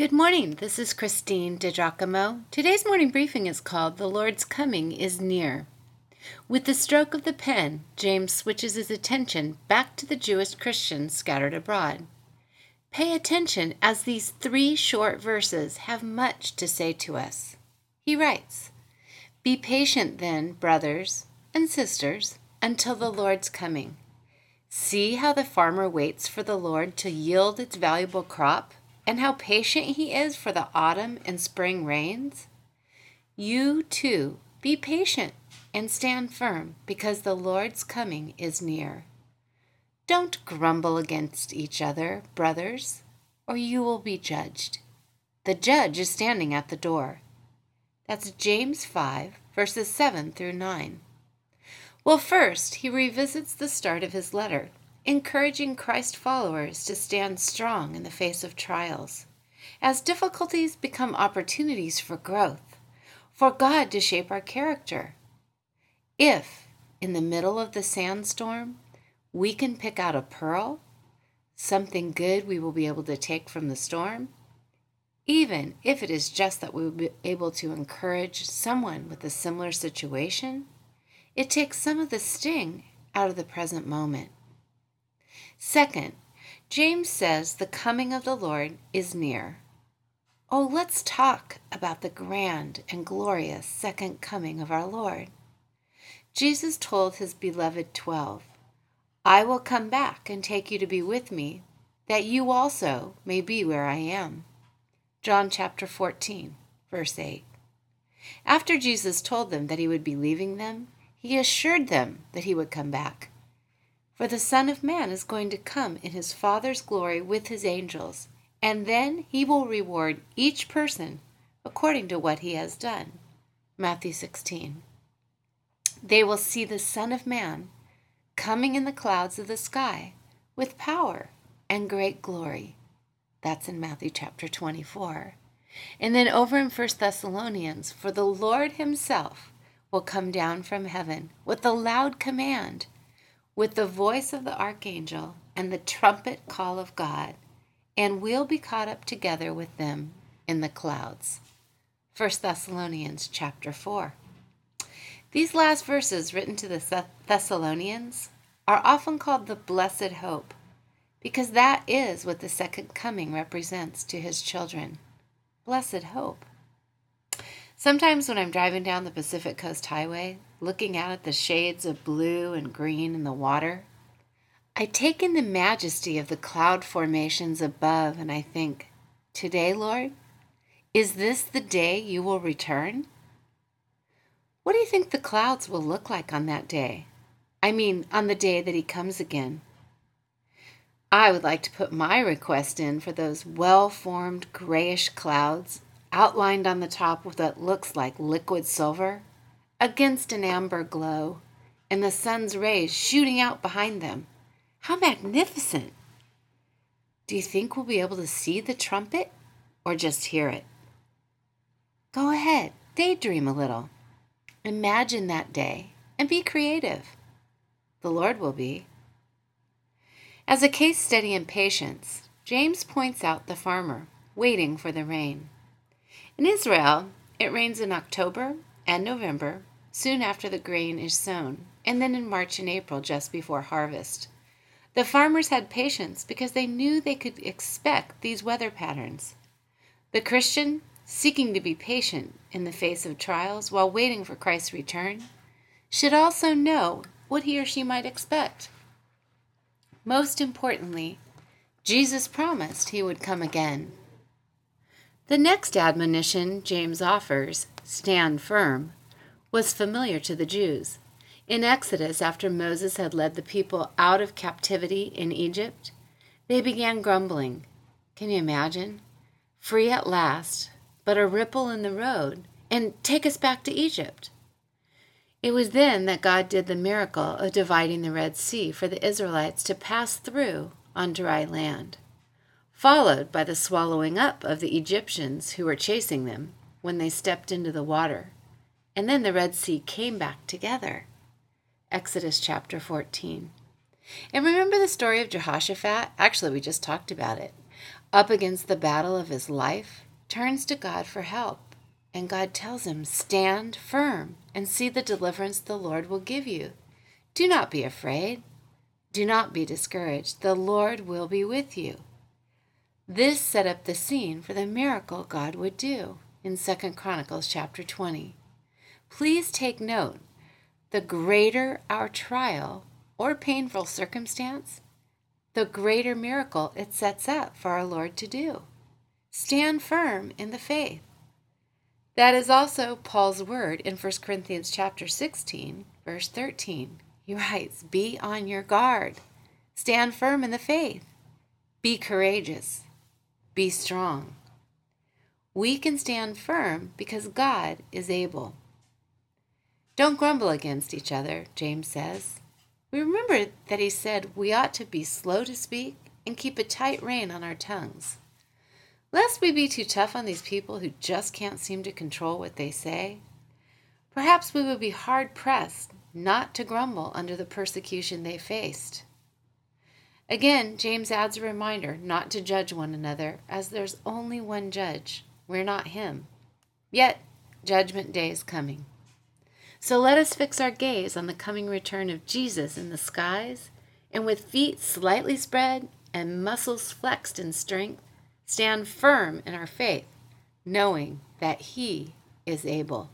Good morning. This is Christine DiGiacomo. Today's morning briefing is called The Lord's Coming is Near. With the stroke of the pen, James switches his attention back to the Jewish Christians scattered abroad. Pay attention as these three short verses have much to say to us. He writes Be patient then, brothers and sisters, until the Lord's coming. See how the farmer waits for the Lord to yield its valuable crop and how patient He is for the autumn and spring rains? You too be patient and stand firm because the Lord's coming is near. Don't grumble against each other, brothers, or you will be judged. The judge is standing at the door. That's James 5, verses 7 through 9. Well, first, he revisits the start of his letter encouraging Christ followers to stand strong in the face of trials, as difficulties become opportunities for growth, for God to shape our character. If, in the middle of the sandstorm, we can pick out a pearl, something good we will be able to take from the storm, even if it is just that we will be able to encourage someone with a similar situation, it takes some of the sting out of the present moment. Second, James says the coming of the Lord is near. Oh, let's talk about the grand and glorious second coming of our Lord. Jesus told his beloved twelve, I will come back and take you to be with me, that you also may be where I am. John chapter 14, verse 8. After Jesus told them that he would be leaving them, he assured them that he would come back. For the Son of Man is going to come in his Father's glory with his angels, and then he will reward each person according to what he has done. Matthew 16. They will see the Son of Man coming in the clouds of the sky with power and great glory. That's in Matthew chapter 24. And then over in 1 Thessalonians, for the Lord himself will come down from heaven with a loud command with the voice of the archangel and the trumpet call of God, and we'll be caught up together with them in the clouds. 1 Thessalonians chapter 4. These last verses written to the Thessalonians are often called the blessed hope because that is what the second coming represents to his children. Blessed hope. Sometimes when I'm driving down the Pacific Coast Highway, looking out at the shades of blue and green in the water, I take in the majesty of the cloud formations above and I think, Today, Lord, is this the day you will return? What do you think the clouds will look like on that day? I mean, on the day that He comes again. I would like to put my request in for those well formed grayish clouds outlined on the top with what looks like liquid silver, against an amber glow, and the sun's rays shooting out behind them. How magnificent! Do you think we'll be able to see the trumpet or just hear it? Go ahead, daydream a little. Imagine that day and be creative. The Lord will be. As a case study in patience, James points out the farmer waiting for the rain. In Israel, it rains in October and November, soon after the grain is sown, and then in March and April, just before harvest. The farmers had patience because they knew they could expect these weather patterns. The Christian, seeking to be patient in the face of trials while waiting for Christ's return, should also know what he or she might expect. Most importantly, Jesus promised he would come again. The next admonition James offers, stand firm, was familiar to the Jews. In Exodus, after Moses had led the people out of captivity in Egypt, they began grumbling. Can you imagine? Free at last, but a ripple in the road, and take us back to Egypt. It was then that God did the miracle of dividing the Red Sea for the Israelites to pass through on dry land followed by the swallowing up of the Egyptians who were chasing them when they stepped into the water. And then the Red Sea came back together. Exodus chapter 14. And remember the story of Jehoshaphat? Actually, we just talked about it. up against the battle of his life, turns to God for help. And God tells him, Stand firm and see the deliverance the Lord will give you. Do not be afraid. Do not be discouraged. The Lord will be with you. This set up the scene for the miracle God would do in Second Chronicles chapter 20. Please take note the greater our trial or painful circumstance, the greater miracle it sets up for our Lord to do. Stand firm in the faith. That is also Paul's word in 1 Corinthians chapter 16, verse 13. He writes, Be on your guard, stand firm in the faith, be courageous, be strong. We can stand firm because God is able. Don't grumble against each other, James says. We remember that he said we ought to be slow to speak and keep a tight rein on our tongues. Lest we be too tough on these people who just can't seem to control what they say, perhaps we would be hard pressed not to grumble under the persecution they faced. Again, James adds a reminder not to judge one another, as there's only one judge. We're not him. Yet, judgment day is coming. So let us fix our gaze on the coming return of Jesus in the skies, and with feet slightly spread and muscles flexed in strength, stand firm in our faith, knowing that He is able.